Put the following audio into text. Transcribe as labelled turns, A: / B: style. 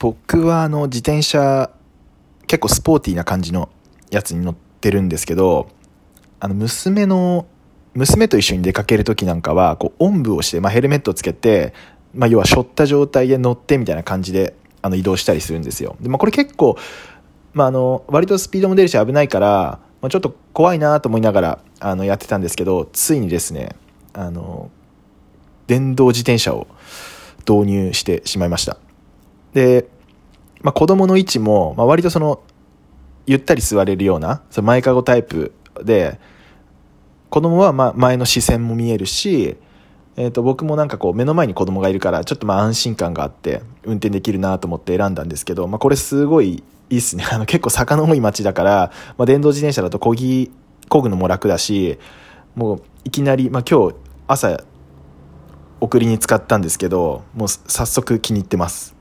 A: 僕はあの自転車結構スポーティーな感じのやつに乗ってるんですけどあの娘の娘と一緒に出かける時なんかはこうおんぶをして、まあ、ヘルメットをつけて、まあ、要は背負った状態で乗ってみたいな感じであの移動したりするんですよ。で、まあ、これ結構、まあ、あの割とスピードも出るし危ないから、まあ、ちょっと怖いなと思いながらあのやってたんですけどついにですねあの電動自転車を導入してしまいました。で、まあ、子供の位置も、まあ、割とそのゆったり座れるようなその前かごタイプで子供はまあ前の視線も見えるし、えー、と僕もなんかこう目の前に子供がいるからちょっとまあ安心感があって運転できるなと思って選んだんですけど、まあ、これすごいいいっすね。あの結構坂の多い街だから、まあ、電動自転車だとこぎ漕ぐのも楽だしもういきなり、まあ、今日朝送りに使ったんですけどもう早速気に入ってます。